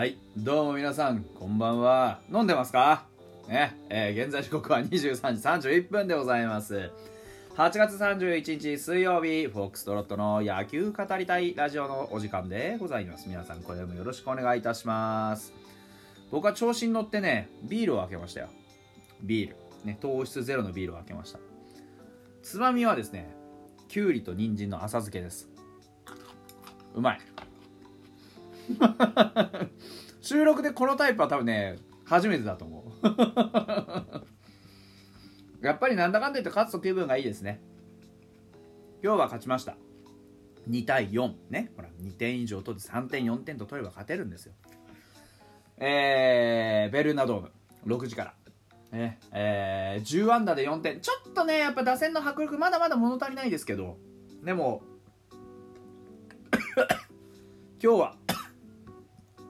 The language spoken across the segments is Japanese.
はいどうも皆さんこんばんは。飲んでますか？ねえー現在時刻は23時31分でございます。8月31日水曜日フォックストロットの野球語りたいラジオのお時間でございます。皆さんこれもよろしくお願いいたします。僕は調子に乗ってねビールを開けましたよ。ビール。ね糖質ゼロのビールを開けました。つまみはですねきゅうりと人参の浅漬けです。うまい。収録でこのタイプは多分ね初めてだと思う。やっぱりなんだかんだ言って勝つと気分がいいですね。今日は勝ちました。2対4ね。ほら2点以上取って3点4点と取れば勝てるんですよ。えー、ベルーナドーム。6時から。ね。えー、10安打で4点。ちょっとねやっぱ打線の迫力まだまだ物足りないですけど。でも 今日は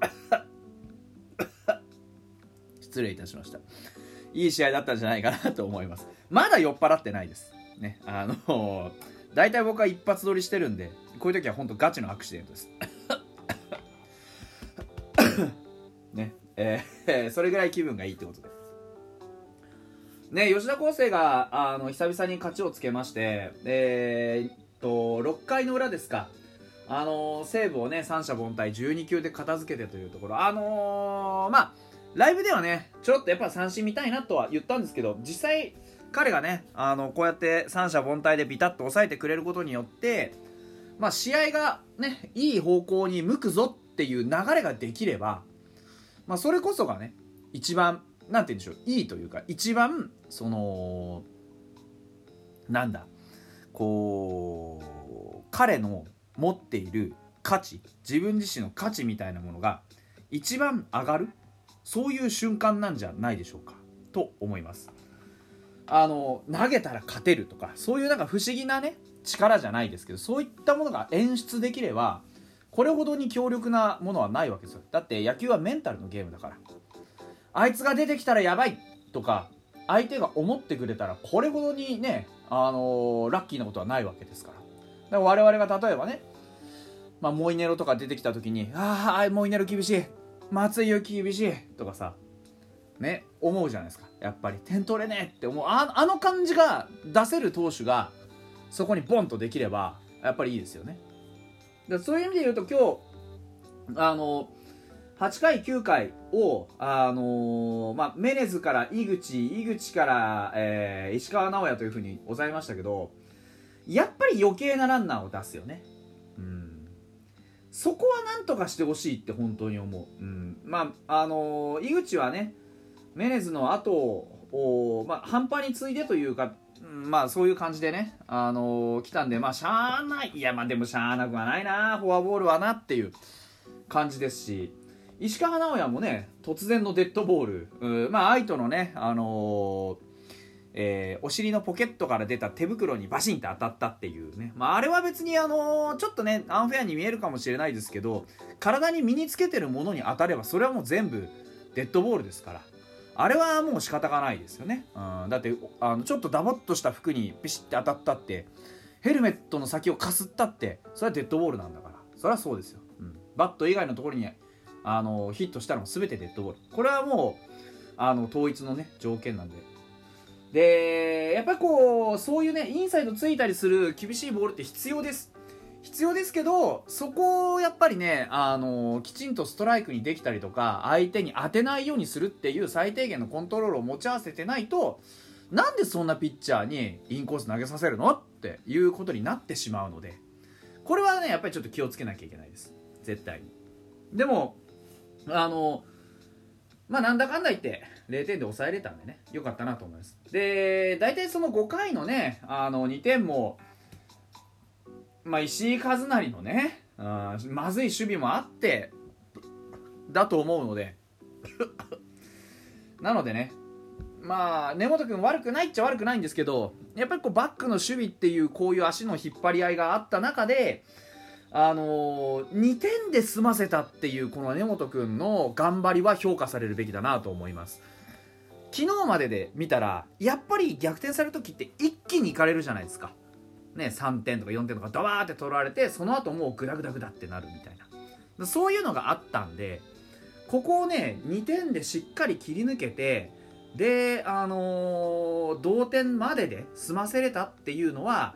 失礼いたしました。いい試合だったんじゃないかなと思います。まだ酔っ払ってないです。ねあの大体僕は一発撮りしてるんでこういう時は本当ガチのアクシデントです。ねえーそれぐらい気分がいいってことで。ね吉田康生があの久々に勝ちをつけましてえーっと6回の裏ですかあの西武をね三者凡退12球で片付けてというところ。あのーまあライブではねちょっとやっぱ三振見たいなとは言ったんですけど実際彼がねあのこうやって三者凡退でビタッと抑えてくれることによってまあ試合がねいい方向に向くぞっていう流れができればまあそれこそがね一番なんて言うんでしょういいというか一番そのなんだこう彼の持っている価値自分自身の価値みたいなものが一番上がるそういう瞬間なんじゃないでしょうかと思います。あの投げたら勝てるとかそういうなんか不思議なね力じゃないですけどそういったものが演出できればこれほどに強力なものはないわけですよ。だって野球はメンタルのゲームだから。あいつが出てきたらやばいとか相手が思ってくれたらこれほどにね、あのーラッキーなことはないわけですから。だから我々が例えばね、まあ、モイネロとか出てきた時に「ああモイネロ厳しい。松井裕樹厳しい」とかさね思うじゃないですか。やっぱり点取れねえって思う。ああの感じが出せる投手がそこにボンとできればやっぱりいいですよね。だそういう意味で言うと今日あの8回9回を、あのーまあ、メネズから井口井口から、えー石川直也というふうにございましたけどやっぱり余計なランナーを出すよね。そこはなんとかしてほしいって本当に思う、うん、まああのー井口はねメネズの後を、まあ、半端に継いでというかうんまあそういう感じでね、あのー来たんで、まあしゃあない、いやまあでもしゃあなくはないな、フォアボールはなっていう感じですし、石川直也もね、突然のデッドボール、うんまあ愛斗のね、あのーえーお尻のポケットから出た手袋にバシンって当たったっていうね、まあ、あれは別にあのーちょっとねアンフェアに見えるかもしれないですけど体に身につけてるものに当たればそれはもう全部デッドボールですから。あれはもう仕方がないですよね、うん、だってあのちょっとダボっとした服にピシッて当たったってヘルメットの先をかすったってそれはデッドボールなんだから。それはそうですよ、うん、バット以外のところにあのヒットしたらもう全てデッドボール。これはもうあの統一のね条件なんで。でやっぱりこうそういうねインサイドついたりする厳しいボールって必要です。必要ですけどそこをやっぱりねあのきちんとストライクにできたりとか相手に当てないようにするっていう最低限のコントロールを持ち合わせてないとなんでそんなピッチャーにインコース投げさせるのっていうことになってしまうのでこれはねやっぱりちょっと気をつけなきゃいけないです。絶対に。でもあのまあなんだかんだ言って0点で抑えれたんでね良かったなと思います。で大体その5回のねあの2点もまあ石井一成のねあまずい守備もあってだと思うので。なのでねまあ根本君悪くないっちゃ悪くないんですけどやっぱりこうバックの守備っていうこういう足の引っ張り合いがあった中であのー、2点で済ませたっていうこの根本君の頑張りは評価されるべきだなと思います。昨日までで見たらやっぱり逆転される時って一気にいかれるじゃないですか。ね3点とか4点とかドバーって取られてその後もうグダグダグダってなるみたいな。そういうのがあったんでここをね2点でしっかり切り抜けてであのー同点までで済ませれたっていうのは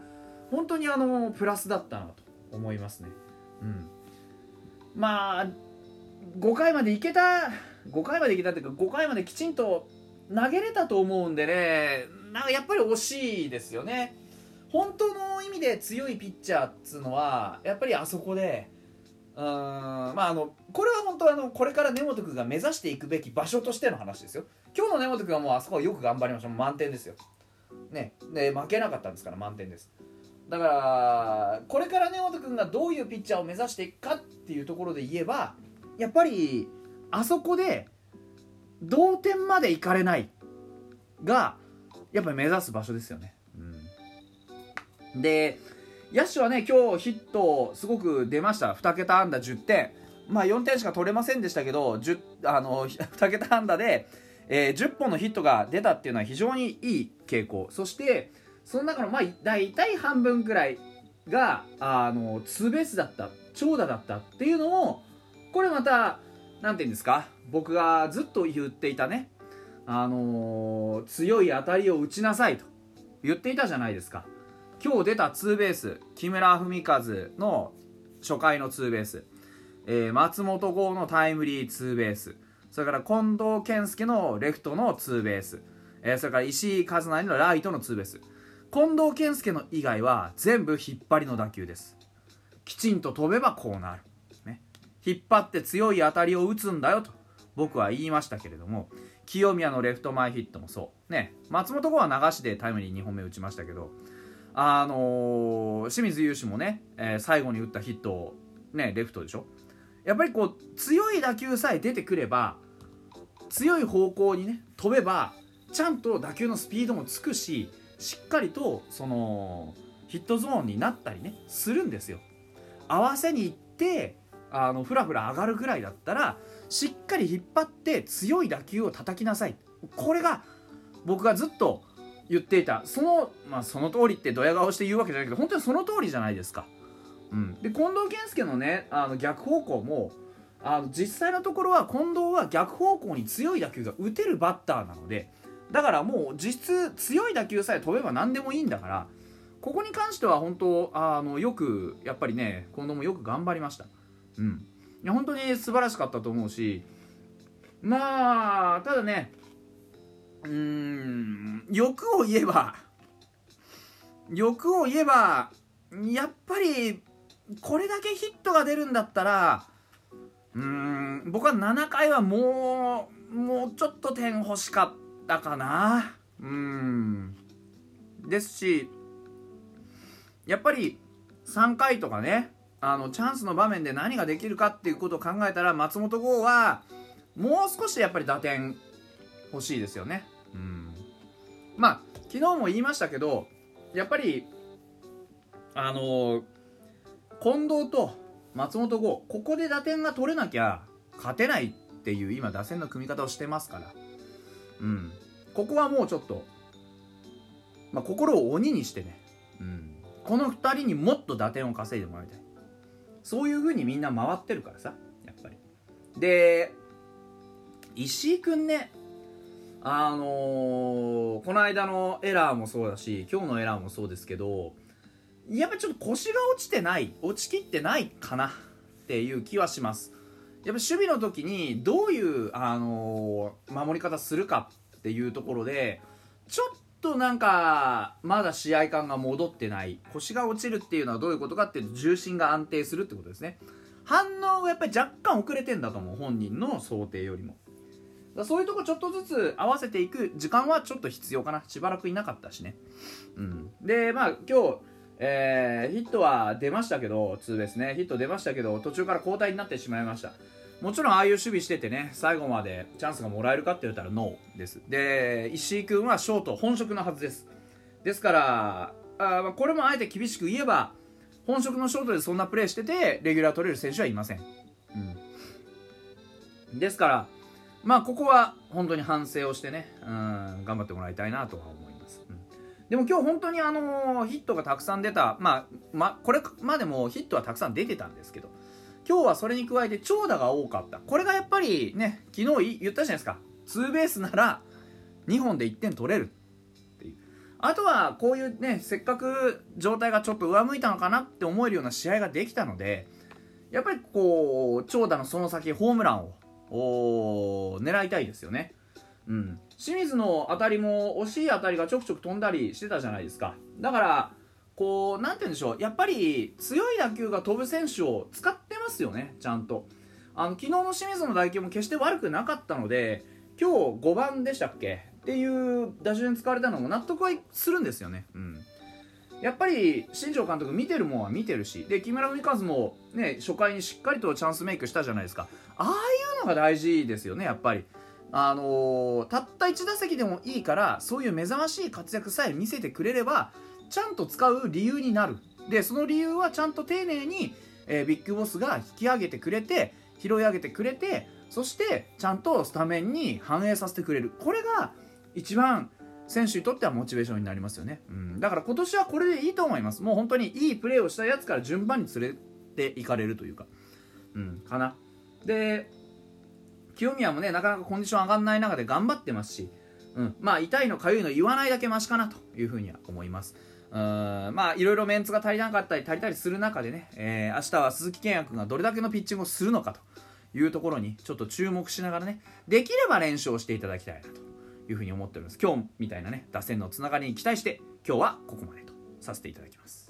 本当にあのープラスだったなと。思いますね。うん、まあ5回までいけた5回までいけたっていうか5回まできちんと投げれたと思うんでねなんかやっぱり惜しいですよね。本当の意味で強いピッチャーっつうのはやっぱりあそこでうーんまああのこれは本当あのこれから根本君が目指していくべき場所としての話ですよ。今日の根本君はもうあそこはよく頑張りました。満点ですよ。ね。で負けなかったんですから満点です。だからこれから根本君がどういうピッチャーを目指していくかっていうところで言えばやっぱりあそこで同点までいかれないがやっぱり目指す場所ですよね、うん、で野手はね今日ヒットすごく出ました。2桁安打10点。まあ4点しか取れませんでしたけど10あの 2桁安打で、えー10本のヒットが出たっていうのは非常にいい傾向。そしてその中のまあ大体半分くらいがあのツーベースだった長打だったっていうのをこれまた何て言うんですか僕がずっと言っていたねあのー強い当たりを打ちなさいと言っていたじゃないですか。今日出たツーベース木村文和の初回のツーベース、えー松本剛のタイムリーツーベース。それから近藤健介のレフトのツーベース、えーそれから石井和成のライトのツーベース。近藤健介の以外は全部引っ張りの打球です。きちんと飛べばこうなる、ね、引っ張って強い当たりを打つんだよと僕は言いましたけれども清宮のレフト前ヒットもそう。ね。松本剛は流しでタイムリー2本目打ちましたけどあのー清水雄志もね、えー最後に打ったヒットをねレフトでしょ。やっぱりこう強い打球さえ出てくれば強い方向にね飛べばちゃんと打球のスピードもつくししっかりとそのヒットゾーンになったりねするんですよ。合わせに行ってあのフラフラ上がるぐらいだったらしっかり引っ張って強い打球を叩きなさい。これが僕がずっと言っていたその,、まあ、その通りってドヤ顔して言うわけじゃないけど本当にその通りじゃないですか、うん、で近藤健介のねあの逆方向もあの実際のところは近藤は逆方向に強い打球が打てるバッターなのでだからもう実質強い打球さえ飛べば何でもいいんだからここに関しては本当あのよくやっぱりね近藤もよく頑張りました。うん。いや本当に素晴らしかったと思うしまあただねうーん欲を言えば欲を言えばやっぱりこれだけヒットが出るんだったらうーん僕は7回はもうもうちょっと点欲しかったかな。うん。ですしやっぱり3回とかねあのチャンスの場面で何ができるかっていうことを考えたら松本剛はもう少しやっぱり打点欲しいですよね。うん、まあ昨日も言いましたけどやっぱりあの近藤と松本剛ここで打点が取れなきゃ勝てないっていう今打線の組み方をしてますから、うん、ここはもうちょっと、まあ、心を鬼にしてね、うん、この2人にもっと打点を稼いでもらいたい。そういう風にみんな回ってるからさやっぱり。で石井君ねあのーこの間のエラーもそうだし今日のエラーもそうですけどやっぱちょっと腰が落ちてない落ちきってないかなっていう気はしますやっぱ守備の時にどういう、あのー守り方するかっていうところでちょっとなんかまだ試合感が戻ってない。腰が落ちるっていうのはどういうことかっていうと重心が安定するってことですね。反応がやっぱり若干遅れてんだと思う本人の想定よりも。だそういうとこちょっとずつ合わせていく時間はちょっと必要かな。しばらくいなかったしね。うん。でまあ今日えーヒットは出ましたけどツーベースね。ヒット出ましたけど途中から交代になってしまいました。もちろんああいう守備しててね最後までチャンスがもらえるかって言ったらノーです。で石井君はショート本職のはずです。ですからあこれもあえて厳しく言えば本職のショートでそんなプレーしててレギュラー取れる選手はいません、うん、ですからまあここは本当に反省をしてねうん頑張ってもらいたいなとは思います、でも今日本当にあのヒットがたくさん出た、まあ、まこれまでもヒットはたくさん出てたんですけど今日はそれに加えて長打が多かった。これがやっぱりね昨日言ったじゃないですか。ツーベースなら2本で1点取れるっていう。あとはこういうねせっかく状態がちょっと上向いたのかなって思えるような試合ができたのでやっぱりこう長打のその先ホームランを狙いたいですよね。うん、清水の当たりも惜しい当たりがちょくちょく飛んだりしてたじゃないですか。だからこう何て言うんでしょう。やっぱり強い打球が飛ぶ選手を使ってますよねちゃんと。あの昨日の清水の打球も決して悪くなかったので今日5番でしたっけ？っていう打順使われたのも納得はするんですよね。うん。やっぱり新庄監督見てるもんは見てるしで木村文和もね初回にしっかりとチャンスメイクしたじゃないですか。ああいうのが大事ですよねやっぱり。あのー、たった1打席でもいいからそういう目覚ましい活躍さえ見せてくれればちゃんと使う理由になる。でその理由はちゃんと丁寧に、えー、ビッグボスが引き上げてくれて拾い上げてくれてそしてちゃんとスタメンに反映させてくれる。これが一番選手にとってはモチベーションになりますよね、うん、だから今年はこれでいいと思います。もう本当にいいプレーをしたやつから順番に連れていかれるというか。うん。かな。で清宮もねなかなかコンディション上がんない中で頑張ってますし、うん、まあ痛いのかゆいの言わないだけマシかなというふうには思います。うん。まあいろいろメンツが足りなかったり足りたりする中でね、えー、明日は鈴木健也君がどれだけのピッチングをするのかというところにちょっと注目しながらねできれば練習をしていただきたいなというふうに思っております。今日みたいなね打線のつながりに期待して今日はここまでとさせていただきます。